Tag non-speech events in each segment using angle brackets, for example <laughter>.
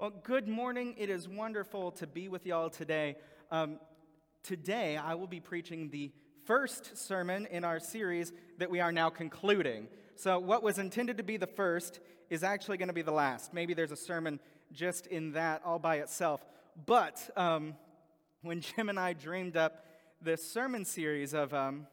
Well, good morning. It is wonderful to be with y'all today. Um, today, I will be preaching the first sermon in our series that we are now concluding. So, what was intended to be the first is actually going to be the last. Maybe there's a sermon just in that all by itself. But um, when Jim and I dreamed up this sermon series of um,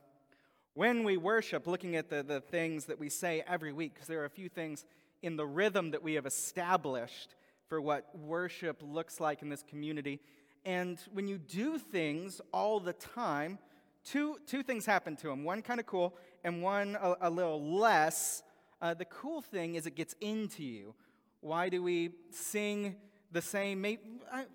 when we worship, looking at the, the things that we say every week, because there are a few things in the rhythm that we have established for what worship looks like in this community. And when you do things all the time, two, two things happen to them one kind of cool, and one a, a little less. Uh, the cool thing is it gets into you. Why do we sing the same? I,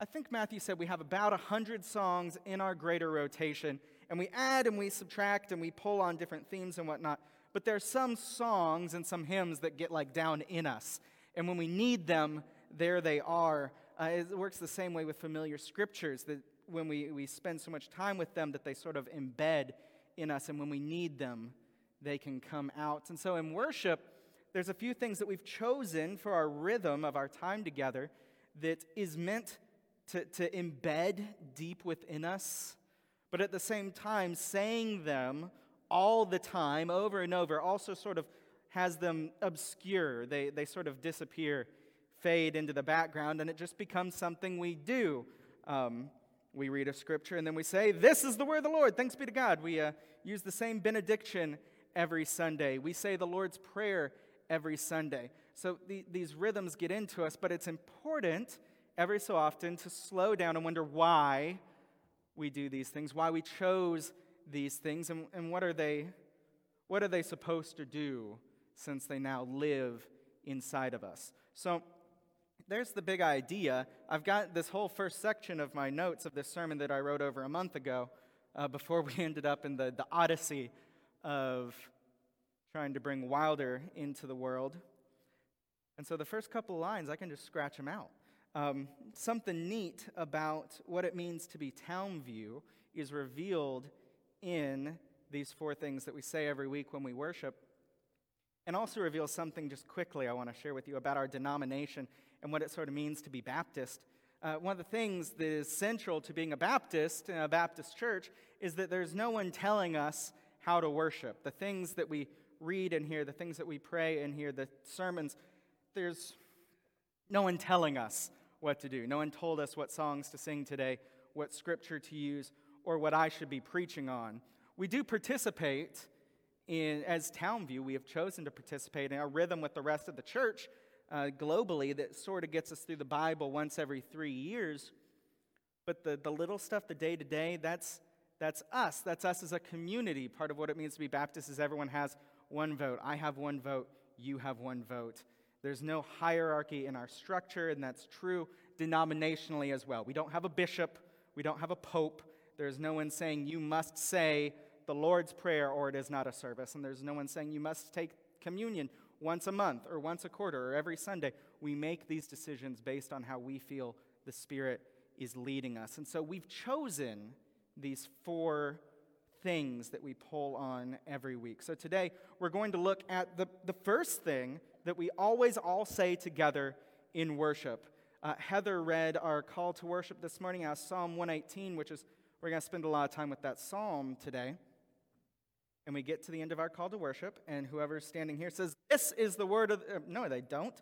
I think Matthew said we have about 100 songs in our greater rotation, and we add and we subtract and we pull on different themes and whatnot. But there are some songs and some hymns that get like down in us. And when we need them, there they are. Uh, it works the same way with familiar scriptures, that when we, we spend so much time with them, that they sort of embed in us. And when we need them, they can come out. And so in worship, there's a few things that we've chosen for our rhythm of our time together that is meant to, to embed deep within us, but at the same time, saying them all the time, over and over, also sort of has them obscure. They, they sort of disappear, fade into the background, and it just becomes something we do. Um, we read a scripture and then we say, This is the word of the Lord. Thanks be to God. We uh, use the same benediction every Sunday. We say the Lord's Prayer every Sunday. So the, these rhythms get into us, but it's important every so often to slow down and wonder why we do these things, why we chose these things, and, and what, are they, what are they supposed to do since they now live inside of us. So there's the big idea. I've got this whole first section of my notes of this sermon that I wrote over a month ago uh, before <laughs> we ended up in the, the odyssey of trying to bring Wilder into the world. And so the first couple of lines, I can just scratch them out. Um, something neat about what it means to be Towne View is revealed in these four things that we say every week when we worship and also reveals something just quickly I want to share with you about our denomination and what it sort of means to be Baptist. Uh, one of the things that is central to being a Baptist in a Baptist church is that there's no one telling us how to worship. The things that we read and hear, the things that we pray and hear, the sermons, there's no one telling us what to do. No one told us what songs to sing today, what scripture to use, or what I should be preaching on. We do participate in, as Towne View, we have chosen to participate in a rhythm with the rest of the church uh, globally that sort of gets us through the Bible once every three years. But the, the little stuff, the day to day, that's that's us. That's us as a community. Part of what it means to be Baptist is everyone has one vote. I have one vote. You have one vote. There's no hierarchy in our structure, and that's true denominationally as well. We don't have a bishop. We don't have a pope. There's no one saying you must say the Lord's Prayer or it is not a service. And there's no one saying you must take communion once a month or once a quarter or every Sunday. We make these decisions based on how we feel the Spirit is leading us. And so we've chosen these four things that we pull on every week. So today we're going to look at the, the first thing that we always all say together in worship. Uh, Heather read our call to worship this morning out Psalm 118, which is, we're going to spend a lot of time with that psalm today and we get to the end of our call to worship, and whoever's standing here says, This is the word of. The, uh, no, they don't.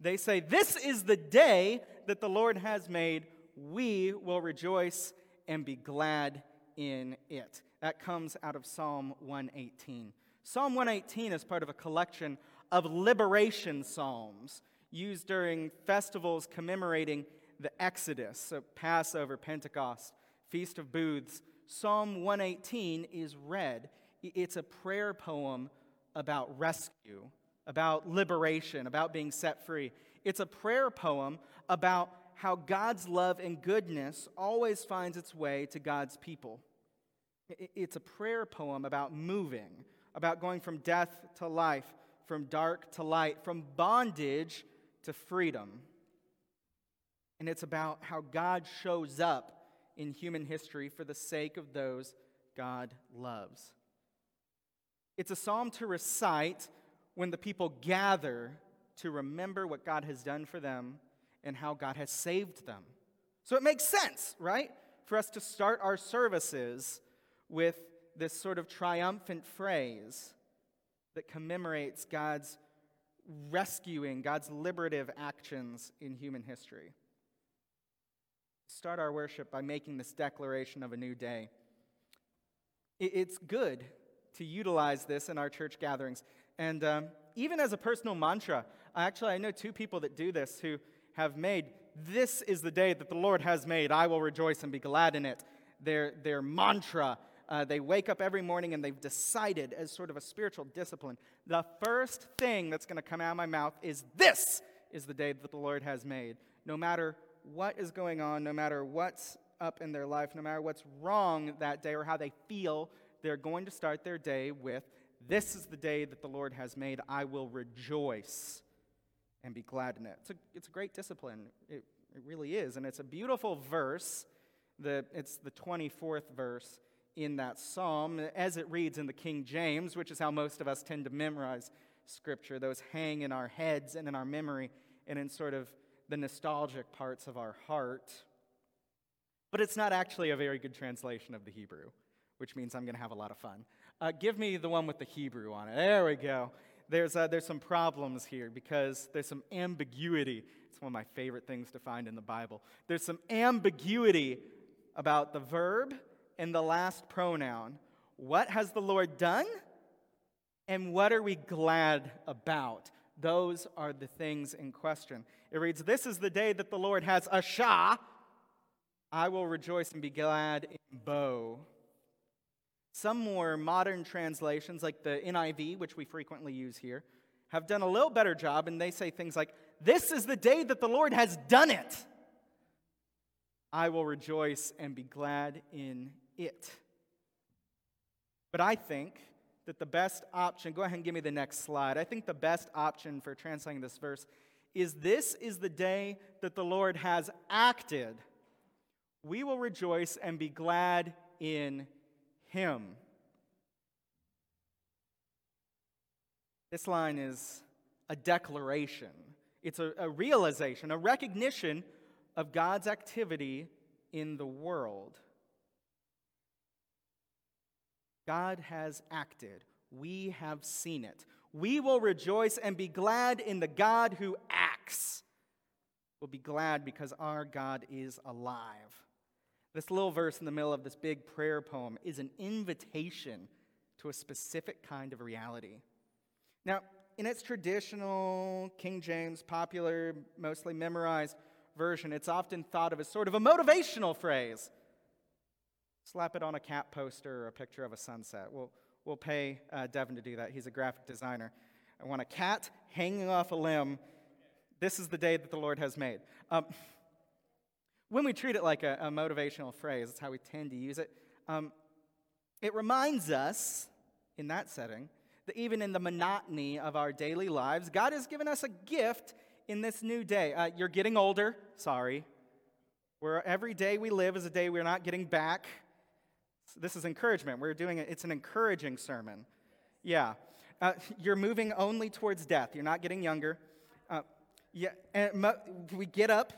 They say, This is the day that the Lord has made. We will rejoice and be glad in it. That comes out of Psalm 118. Psalm 118 is part of a collection of liberation psalms used during festivals commemorating the Exodus, so Passover, Pentecost, Feast of Booths. Psalm 118 is read it's a prayer poem about rescue, about liberation, about being set free. It's a prayer poem about how God's love and goodness always finds its way to God's people. It's a prayer poem about moving, about going from death to life, from dark to light, from bondage to freedom. And it's about how God shows up in human history for the sake of those God loves. It's a psalm to recite when the people gather to remember what God has done for them and how God has saved them. So it makes sense, right, for us to start our services with this sort of triumphant phrase that commemorates God's rescuing, God's liberative actions in human history. Start our worship by making this declaration of a new day. It's good to utilize this in our church gatherings. And um, even as a personal mantra, actually, I know two people that do this who have made this is the day that the Lord has made. I will rejoice and be glad in it. Their, their mantra. Uh, they wake up every morning and they've decided, as sort of a spiritual discipline, the first thing that's going to come out of my mouth is this is the day that the Lord has made. No matter what is going on, no matter what's up in their life, no matter what's wrong that day or how they feel, they're going to start their day with this is the day that the Lord has made. I will rejoice and be glad in it. It's a, it's a great discipline. It, it really is. And it's a beautiful verse. The, it's the 24th verse in that psalm, as it reads in the King James, which is how most of us tend to memorize scripture. Those hang in our heads and in our memory and in sort of the nostalgic parts of our heart. But it's not actually a very good translation of the Hebrew, which means I'm going to have a lot of fun. Uh, give me the one with the Hebrew on it. There we go. There's, uh, there's some problems here because there's some ambiguity. It's one of my favorite things to find in the Bible. There's some ambiguity about the verb and the last pronoun. What has the Lord done? And what are we glad about? Those are the things in question. It reads, This is the day that the Lord has asah. I will rejoice and be glad in bo. Some more modern translations, like the NIV, which we frequently use here, have done a little better job, and they say things like, This is the day that the Lord has done it. I will rejoice and be glad in it. But I think that the best option, go ahead and give me the next slide. I think the best option for translating this verse is this is the day that the Lord has acted. We will rejoice and be glad in him. This line is a declaration, it's a, a, realization, a recognition of God's activity in the world. God has acted. We have seen it. We will rejoice and be glad in the God who acts. We'll be glad because our God is alive. This little verse in the middle of this big prayer poem is an invitation to a specific kind of reality. Now, in its traditional King James, popular, mostly memorized version, it's often thought of as sort of a motivational phrase. Slap it on a cat poster or a picture of a sunset. We'll, we'll pay uh, Devin to do that. He's a graphic designer. I want a cat hanging off a limb. This is the day that the Lord has made. Um, when we treat it like a, a motivational phrase, that's how we tend to use it. Um, it reminds us, in that setting, that even in the monotony of our daily lives, God has given us a gift in this new day. Uh, you're getting older, sorry. Where every day we live is a day we're not getting back. This is encouragement. We're doing it, it's an encouraging sermon. Yeah. Uh, you're moving only towards death. You're not getting younger. Uh, yeah, and mo- we get up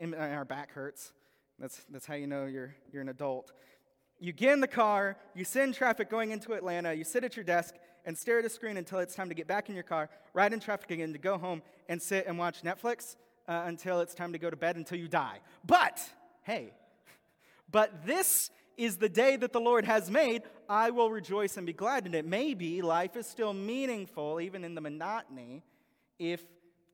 and our back hurts. That's, that's how you know you're, you're an adult. You get in the car, you in traffic going into Atlanta, you sit at your desk and stare at a screen until it's time to get back in your car, ride in traffic again to go home and sit and watch Netflix uh, until it's time to go to bed until you die. But, hey, <laughs> but this is the day that the Lord has made. I will rejoice and be glad in it. Maybe life is still meaningful, even in the monotony, if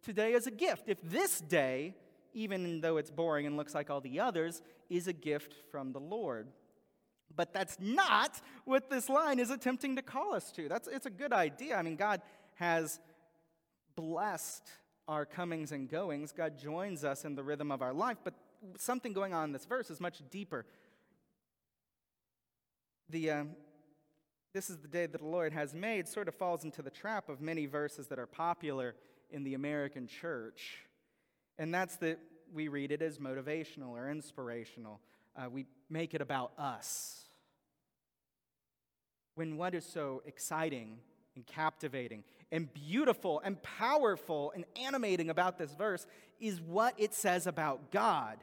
today is a gift. If this day even though it's boring and looks like all the others, is a gift from the Lord. But that's not what this line is attempting to call us to. That's, it's a good idea. I mean, God has blessed our comings and goings. God joins us in the rhythm of our life, but something going on in this verse is much deeper. The, uh, this is the day that the Lord has made sort of falls into the trap of many verses that are popular in the American church. And that's that we read it as motivational or inspirational. Uh, we make it about us. When what is so exciting and captivating and beautiful and powerful and animating about this verse is what it says about God.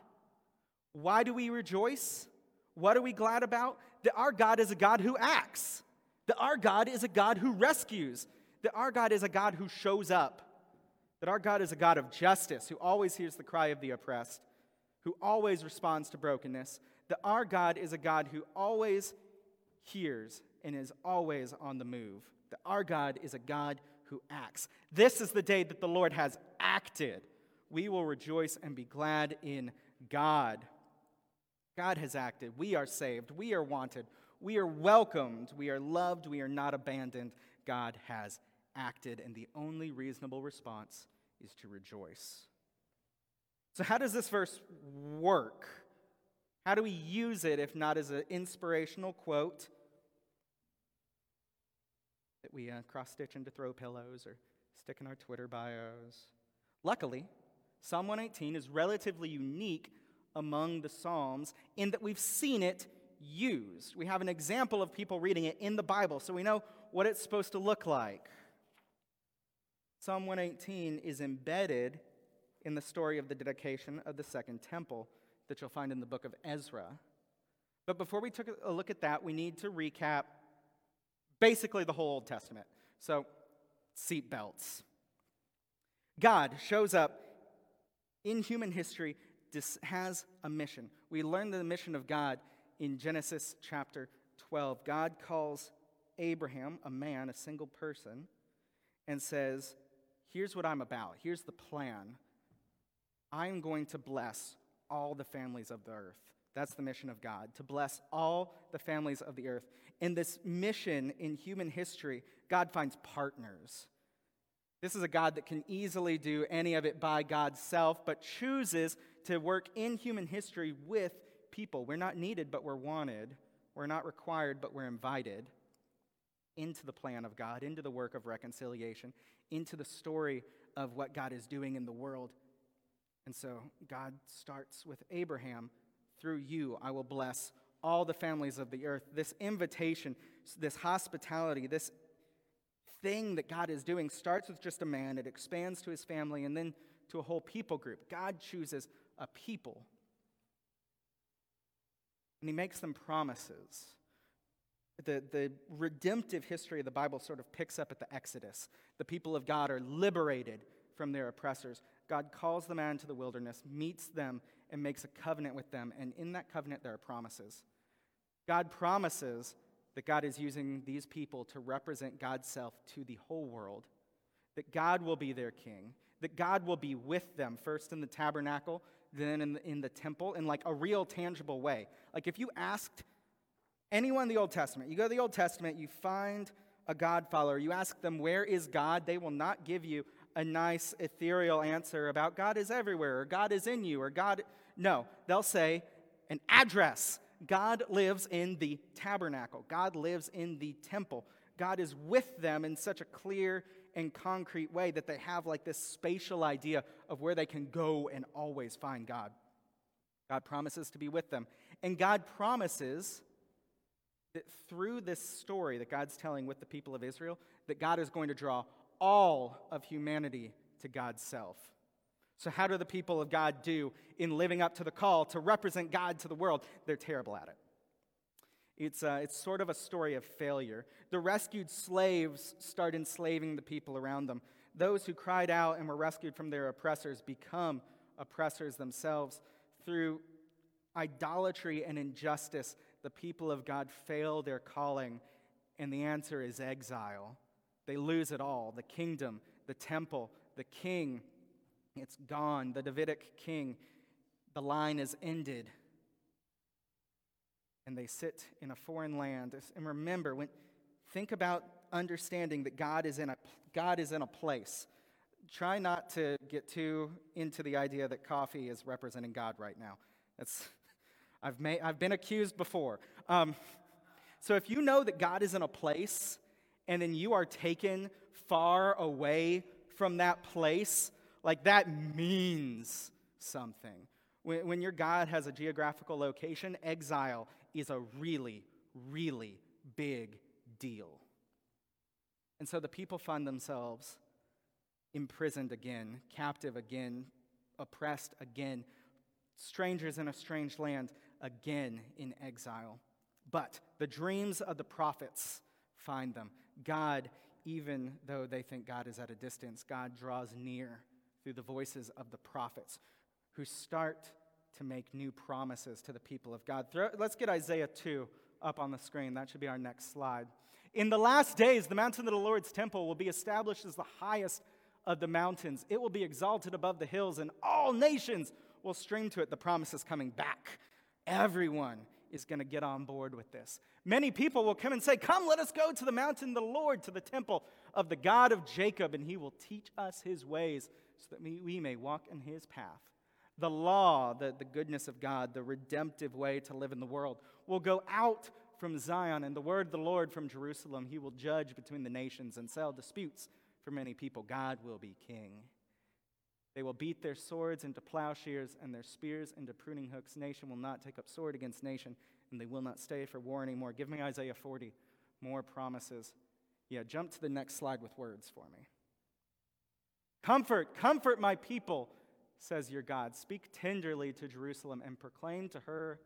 Why do we rejoice? What are we glad about? That our God is a God who acts, that our God is a God who rescues, that our God is a God who shows up, that our God is a God of justice who always hears the cry of the oppressed, who always responds to brokenness, that our God is a God who always hears and is always on the move, that our God is a God who acts. This is the day that the Lord has acted. We will rejoice and be glad in God. God has acted. We are saved. We are wanted. We are welcomed. We are loved. We are not abandoned. God has acted, and the only reasonable response is to rejoice. So, how does this verse work? How do we use it if not as an inspirational quote that we uh, cross stitch into throw pillows or stick in our Twitter bios? Luckily, Psalm 118 is relatively unique among the Psalms in that we've seen it used. We have an example of people reading it in the Bible, so we know what it's supposed to look like. Psalm 118 is embedded in the story of the dedication of the Second Temple that you'll find in the book of Ezra. But before we took a look at that, we need to recap basically the whole Old Testament. So, seatbelts. God shows up in human history has a mission. We learn the mission of God in Genesis chapter 12. God calls Abraham, a man, a single person, and says, Here's what I'm about. Here's the plan. I'm going to bless all the families of the earth. That's the mission of God, to bless all the families of the earth. In this mission in human history, God finds partners. This is a God that can easily do any of it by God's self, but chooses to work in human history with people. We're not needed, but we're wanted. We're not required, but we're invited into the plan of God, into the work of reconciliation, into the story of what God is doing in the world. And so God starts with Abraham. Through you, I will bless all the families of the earth. This invitation, this hospitality, this thing that God is doing starts with just a man, it expands to his family, and then to a whole people group. God chooses a people. And he makes them promises. The, the redemptive history of the Bible sort of picks up at the Exodus. The people of God are liberated from their oppressors. God calls them out into the wilderness, meets them, and makes a covenant with them. And in that covenant, there are promises. God promises that God is using these people to represent God's self to the whole world, that God will be their king, that God will be with them, first in the tabernacle, then in the, in the temple, in like a real tangible way. Like if you asked anyone in the Old Testament, you go to the Old Testament, you find a God follower, you ask them, Where is God? They will not give you a nice ethereal answer about God is everywhere, or God is in you, or God. No, they'll say an address God lives in the tabernacle, God lives in the temple. God is with them in such a clear and concrete way that they have like this spatial idea of where they can go and always find God. God promises to be with them. And God promises that through this story that God's telling with the people of Israel, that God is going to draw all of humanity to God's self. So, how do the people of God do in living up to the call to represent God to the world? They're terrible at it. It's, uh, it's sort of a story of failure. The rescued slaves start enslaving the people around them. Those who cried out and were rescued from their oppressors become oppressors themselves. Through idolatry and injustice, the people of God fail their calling, and the answer is exile. They lose it all the kingdom, the temple, the king, it's gone. The Davidic king, the line is ended. And they sit in a foreign land. And remember, when, think about understanding that God is in a, God is in a place. Try not to get too into the idea that coffee is representing God right now. That's, I've, I've been accused before. Um, so if you know that God is in a place and then you are taken far away from that place, like that means something. When, when your God has a geographical location, exile is a really, really big deal. And so the people find themselves imprisoned again, captive again, oppressed again, strangers in a strange land again in exile. But the dreams of the prophets find them. God, even though they think God is at a distance, God draws near through the voices of the prophets who start to make new promises to the people of God. Let's get Isaiah 2 up on the screen. That should be our next slide. In the last days, the mountain of the Lord's temple will be established as the highest of the mountains. It will be exalted above the hills, and all nations will stream to it. The promise is coming back. Everyone is going to get on board with this. Many people will come and say, Come, let us go to the mountain of the Lord, to the temple of the God of Jacob, and he will teach us his ways so that we, we may walk in his path. The law, the, the goodness of God, the redemptive way to live in the world, will go out from Zion, and the word of the Lord from Jerusalem. He will judge between the nations and settle disputes for many people. God will be king. They will beat their swords into plowshares and their spears into pruning hooks. Nation will not take up sword against nation, and they will not stay for war anymore. Give me Isaiah 40, more promises. Yeah, jump to the next slide with words for me. Comfort, comfort my people, says your God. Speak tenderly to Jerusalem and proclaim to her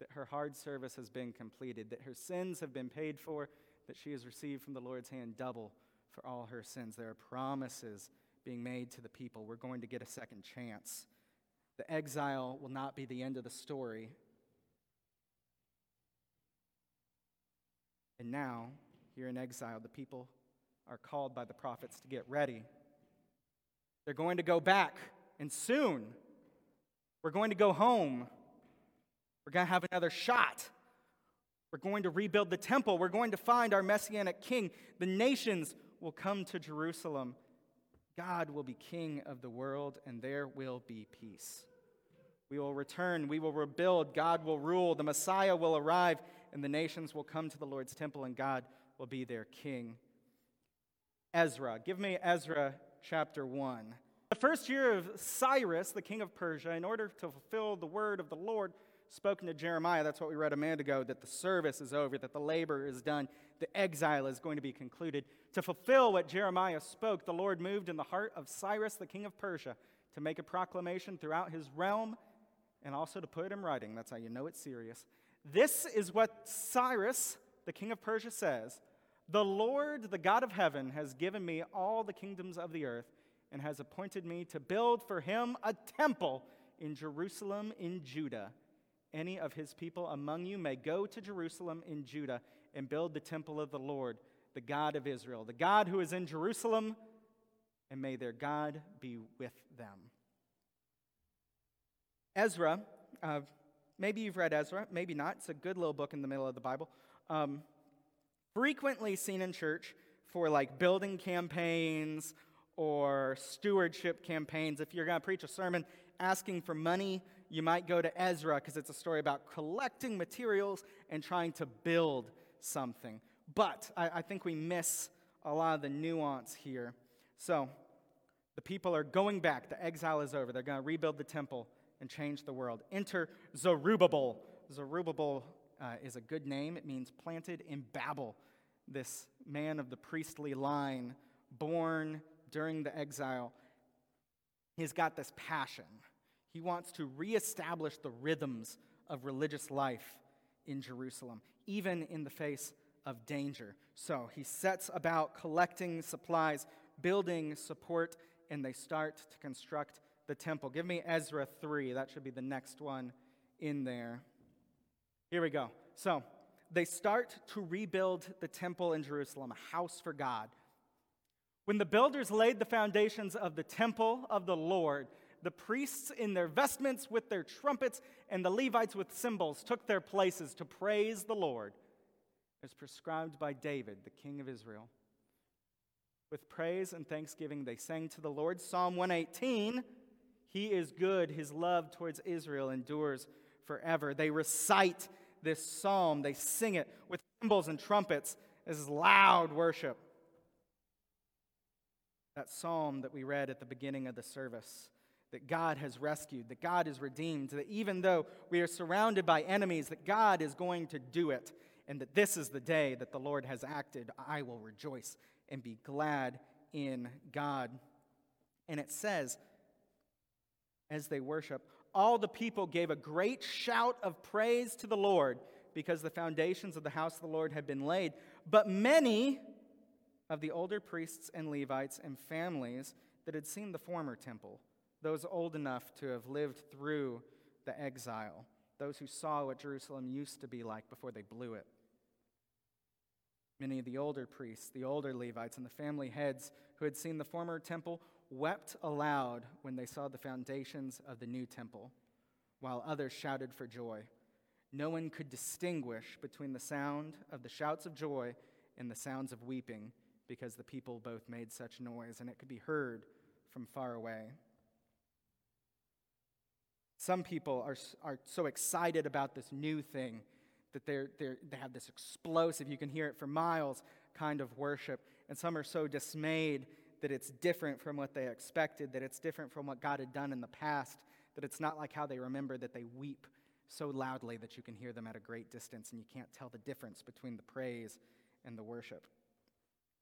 that her hard service has been completed, that her sins have been paid for, that she has received from the Lord's hand double for all her sins. There are promises being made to the people. We're going to get a second chance. The exile will not be the end of the story. And now, here in exile, the people are called by the prophets to get ready. They're going to go back, and soon we're going to go home. We're going to have another shot. We're going to rebuild the temple. We're going to find our messianic king. The nations will come to Jerusalem. God will be king of the world, and there will be peace. We will return, we will rebuild, God will rule, the Messiah will arrive, and the nations will come to the Lord's temple, and God will be their king. Ezra, give me Ezra chapter 1. The first year of Cyrus, the king of Persia, in order to fulfill the word of the Lord spoken to Jeremiah, that's what we read a minute ago, that the service is over, that the labor is done, the exile is going to be concluded. To fulfill what Jeremiah spoke, the Lord moved in the heart of Cyrus, the king of Persia, to make a proclamation throughout his realm and also to put it in writing. That's how you know it's serious. This is what Cyrus, the king of Persia, says The Lord, the God of heaven, has given me all the kingdoms of the earth and has appointed me to build for him a temple in Jerusalem in Judah. Any of his people among you may go to Jerusalem in Judah and build the temple of the Lord, the God of Israel, the God who is in Jerusalem, and may their God be with them. Ezra, uh, maybe you've read Ezra, maybe not. It's a good little book in the middle of the Bible. Um, frequently seen in church for like building campaigns or stewardship campaigns. If you're going to preach a sermon asking for money, you might go to Ezra because it's a story about collecting materials and trying to build something. But I, I think we miss a lot of the nuance here. So, the people are going back. The exile is over. They're going to rebuild the temple and change the world. Enter Zerubbabel. Zerubbabel uh, is a good name. It means planted in Babel. This man of the priestly line, born during the exile, he's got this passion. He wants to reestablish the rhythms of religious life in Jerusalem even in the face of danger. So he sets about collecting supplies, building support, and they start to construct the temple. Give me Ezra 3. That should be the next one in there. Here we go. So they start to rebuild the temple in Jerusalem, a house for God. When the builders laid the foundations of the temple of the Lord, the priests in their vestments with their trumpets, and the Levites with cymbals took their places to praise the Lord, as prescribed by David, the king of Israel. With praise and thanksgiving, they sang to the Lord. Psalm 118 He is good, His love towards Israel endures forever. They recite this psalm, they sing it with cymbals and trumpets as loud worship. That psalm that we read at the beginning of the service that God has rescued, that God is redeemed, that even though we are surrounded by enemies, that God is going to do it, and that this is the day that the Lord has acted. I will rejoice and be glad in God. And it says, as they worship, all the people gave a great shout of praise to the Lord because the foundations of the house of the Lord had been laid. But many of the older priests and Levites and families that had seen the former temple, those old enough to have lived through the exile, those who saw what Jerusalem used to be like before they blew it. Many of the older priests, the older Levites, and the family heads who had seen the former temple wept aloud when they saw the foundations of the new temple, while others shouted for joy. No one could distinguish between the sound of the shouts of joy and the sounds of weeping, because the people both made such noise, and it could be heard from far away. Some people are, are so excited about this new thing that they're, they're, they have this explosive, you can hear it for miles kind of worship. And some are so dismayed that it's different from what they expected, that it's different from what God had done in the past, that it's not like how they remember that they weep so loudly that you can hear them at a great distance and you can't tell the difference between the praise and the worship.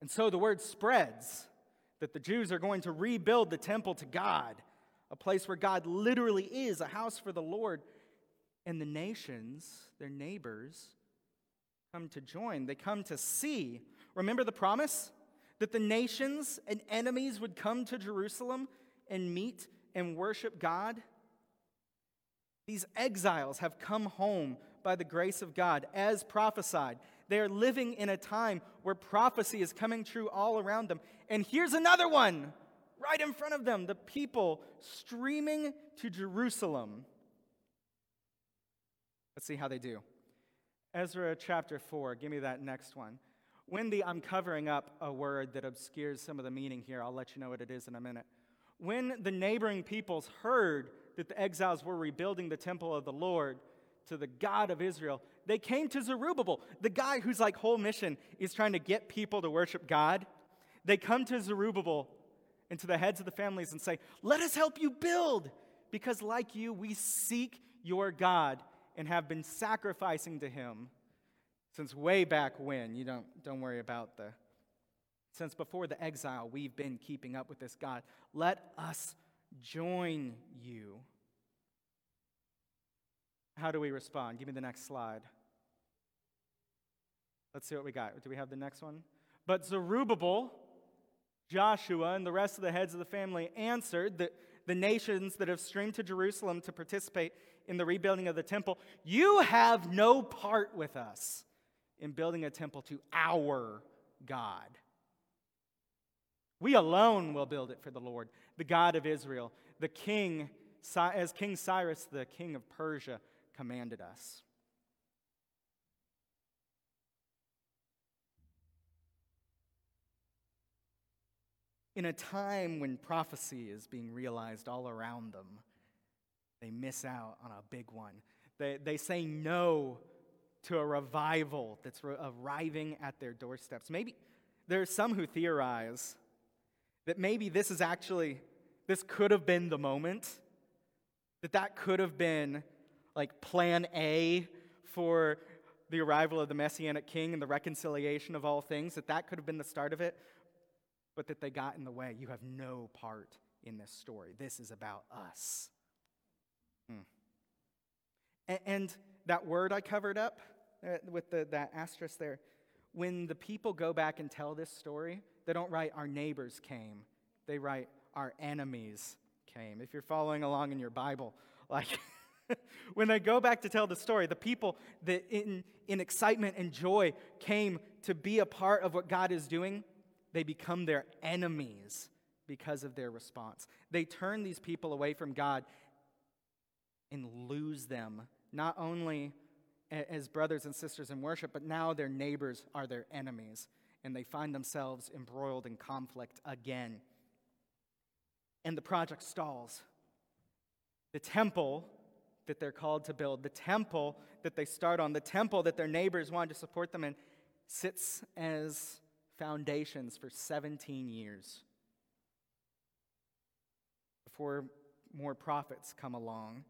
And so the word spreads that the Jews are going to rebuild the temple to God, a place where God literally is, a house for the Lord. And the nations, their neighbors, come to join. They come to see. Remember the promise? that the nations and enemies would come to Jerusalem and meet and worship God? These exiles have come home by the grace of God as prophesied. They are living in a time where prophecy is coming true all around them. And here's another one right in front of them the people streaming to Jerusalem. Let's see how they do. Ezra chapter 4, give me that next one. Wendy, I'm covering up a word that obscures some of the meaning here. I'll let you know what it is in a minute. When the neighboring peoples heard that the exiles were rebuilding the temple of the Lord to the God of Israel, they came to Zerubbabel, the guy whose like whole mission is trying to get people to worship God. They come to Zerubbabel and to the heads of the families and say, Let us help you build, because like you, we seek your God and have been sacrificing to him since way back when. You don't, don't worry about the. Since before the exile, we've been keeping up with this God. Let us join you. How do we respond? Give me the next slide. Let's see what we got. Do we have the next one? But Zerubbabel, Joshua, and the rest of the heads of the family answered that the nations that have streamed to Jerusalem to participate in the rebuilding of the temple, You have no part with us in building a temple to our God. We alone will build it for the Lord, the God of Israel, the king, as King Cyrus, the king of Persia, commanded us. In a time when prophecy is being realized all around them, they miss out on a big one. They, they say no to a revival that's arriving at their doorsteps. Maybe there are some who theorize that maybe this is actually, this could have been the moment, that that could have been like plan A for the arrival of the Messianic King and the reconciliation of all things, that that could have been the start of it, but that they got in the way. You have no part in this story. This is about us. Hmm. And, and that word I covered up, uh, with the, that asterisk there. When the people go back and tell this story, they don't write, our neighbors came. They write, our enemies came. If you're following along in your Bible, <laughs> like when they go back to tell the story, the people that in, in excitement and joy came to be a part of what God is doing, they become their enemies because of their response. They turn these people away from God and lose them, not only as brothers and sisters in worship, but now their neighbors are their enemies, and they find themselves embroiled in conflict again. And the project stalls. The temple that they're called to build, the temple that they start on, the temple that their neighbors wanted to support them in, sits as foundations for 17 years before more prophets come along.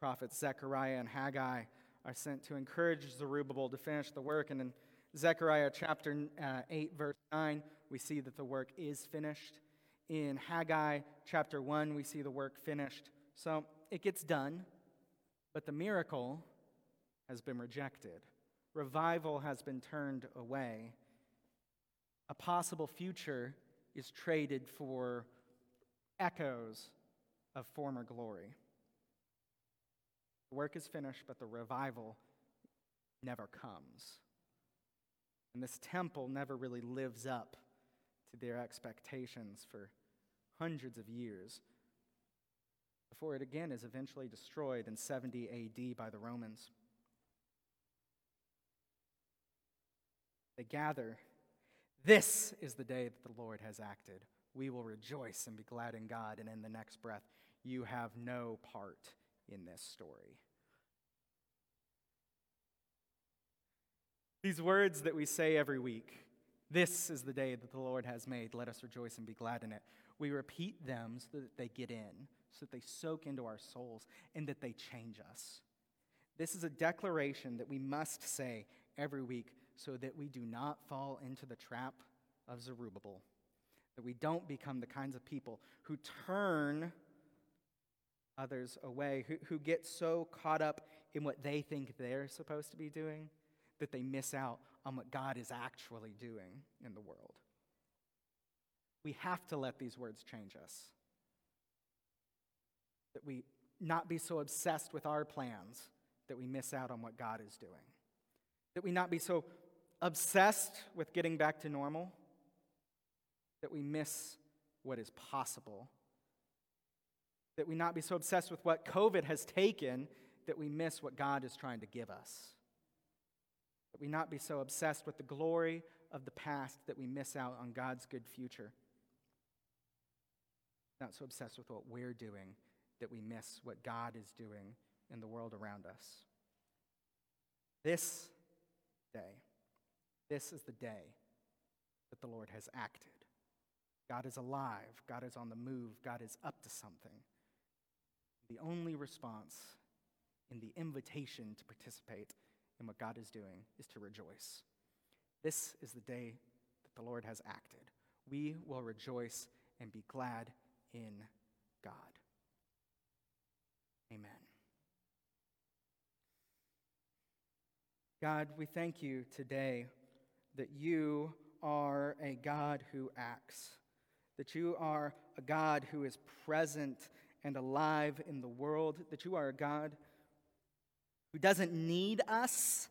Prophets Zechariah and Haggai are sent to encourage Zerubbabel to finish the work. And in Zechariah chapter uh, 8, verse 9, we see that the work is finished. In Haggai chapter 1, we see the work finished. So it gets done, but the miracle has been rejected. Revival has been turned away. A possible future is traded for echoes of former glory. The work is finished, but the revival never comes. And this temple never really lives up to their expectations for hundreds of years before it again is eventually destroyed in 70 AD by the Romans. They gather. This is the day that the Lord has acted. We will rejoice and be glad in God. And in the next breath, you have no part in this story. These words that we say every week, this is the day that the Lord has made. Let us rejoice and be glad in it. We repeat them so that they get in, so that they soak into our souls, and that they change us. This is a declaration that we must say every week so that we do not fall into the trap of Zerubbabel, that we don't become the kinds of people who turn others away, who, who get so caught up in what they think they're supposed to be doing that they miss out on what God is actually doing in the world. We have to let these words change us. That we not be so obsessed with our plans that we miss out on what God is doing. That we not be so obsessed with getting back to normal that we miss what is possible. That we not be so obsessed with what COVID has taken that we miss what God is trying to give us. That we not be so obsessed with the glory of the past that we miss out on God's good future. Not so obsessed with what we're doing that we miss what God is doing in the world around us. This day, this is the day that the Lord has acted. God is alive. God is on the move. God is up to something. The only response in the invitation to participate in what God is doing is to rejoice. This is the day that the Lord has acted. We will rejoice and be glad in God. Amen. God, we thank you today that you are a God who acts, that you are a God who is present and alive in the world, that you are a God who doesn't need us,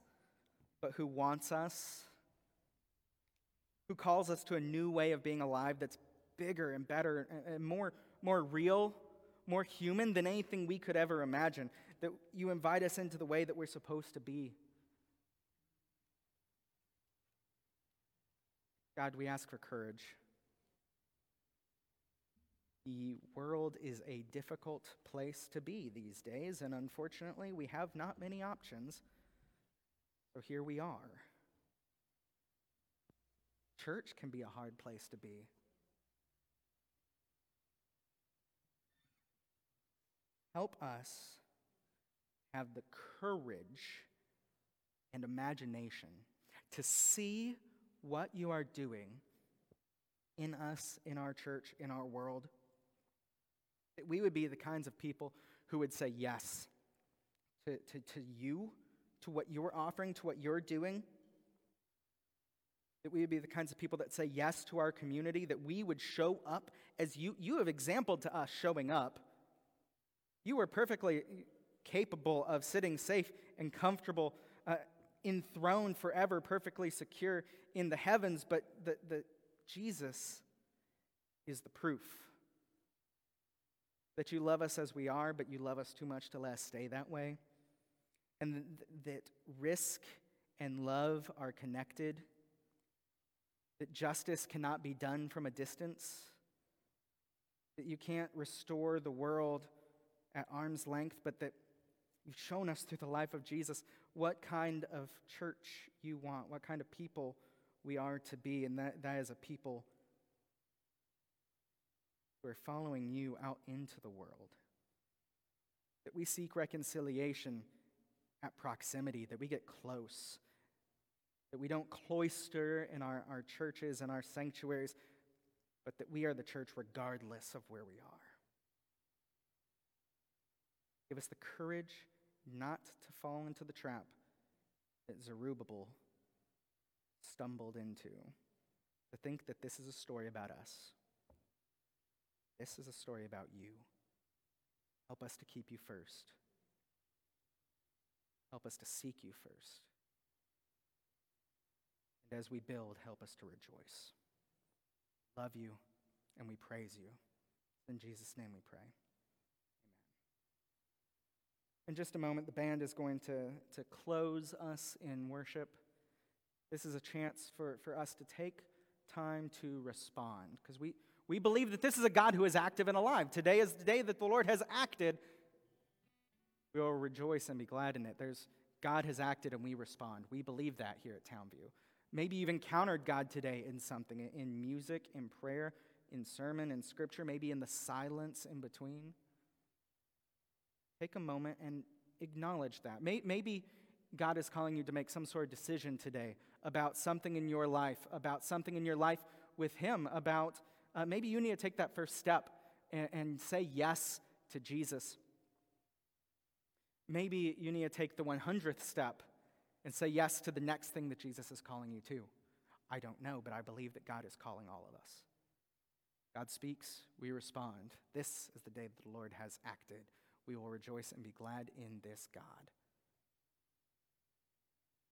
but who wants us, who calls us to a new way of being alive that's bigger and better and more, more real, more human than anything we could ever imagine, that you invite us into the way that we're supposed to be. God, we ask for courage. The world is a difficult place to be these days, and unfortunately, we have not many options. So here we are. Church can be a hard place to be. Help us have the courage and imagination to see what you are doing in us, in our church, in our world. That we would be the kinds of people who would say yes to, to, to you, to what you're offering, to what you're doing. That we would be the kinds of people that say yes to our community, that we would show up as you, you have exampled to us showing up. You were perfectly capable of sitting safe and comfortable enthroned forever, perfectly secure in the heavens, but the, the, Jesus is the proof that you love us as we are, but you love us too much to let us stay that way. And th- that risk and love are connected, that justice cannot be done from a distance, that you can't restore the world at arm's length, but that you've shown us through the life of Jesus what kind of church you want, what kind of people we are to be, and that, that is a people who are following you out into the world. That we seek reconciliation at proximity, that we get close, that we don't cloister in our, our churches and our sanctuaries, but that we are the church regardless of where we are. Give us the courage not to fall into the trap that Zerubbabel stumbled into, to think that this is a story about us. This is a story about you. Help us to keep you first. Help us to seek you first. And as we build, help us to rejoice. Love you and we praise you. In Jesus' name we pray. In just a moment, the band is going to, to close us in worship. This is a chance for, for us to take time to respond because we, we believe that this is a God who is active and alive. Today is the day that the Lord has acted. We will rejoice and be glad in it. There's God has acted and we respond. We believe that here at Towne View. Maybe you've encountered God today in something, in music, in prayer, in sermon, in scripture, maybe in the silence in between. Take a moment and acknowledge that. Maybe God is calling you to make some sort of decision today about something in your life, about something in your life with Him, about uh, maybe you need to take that first step and, and say yes to Jesus. Maybe you need to take the 100th step and say yes to the next thing that Jesus is calling you to. I don't know, but I believe that God is calling all of us. God speaks, we respond. This is the day that the Lord has acted we will rejoice and be glad in this God.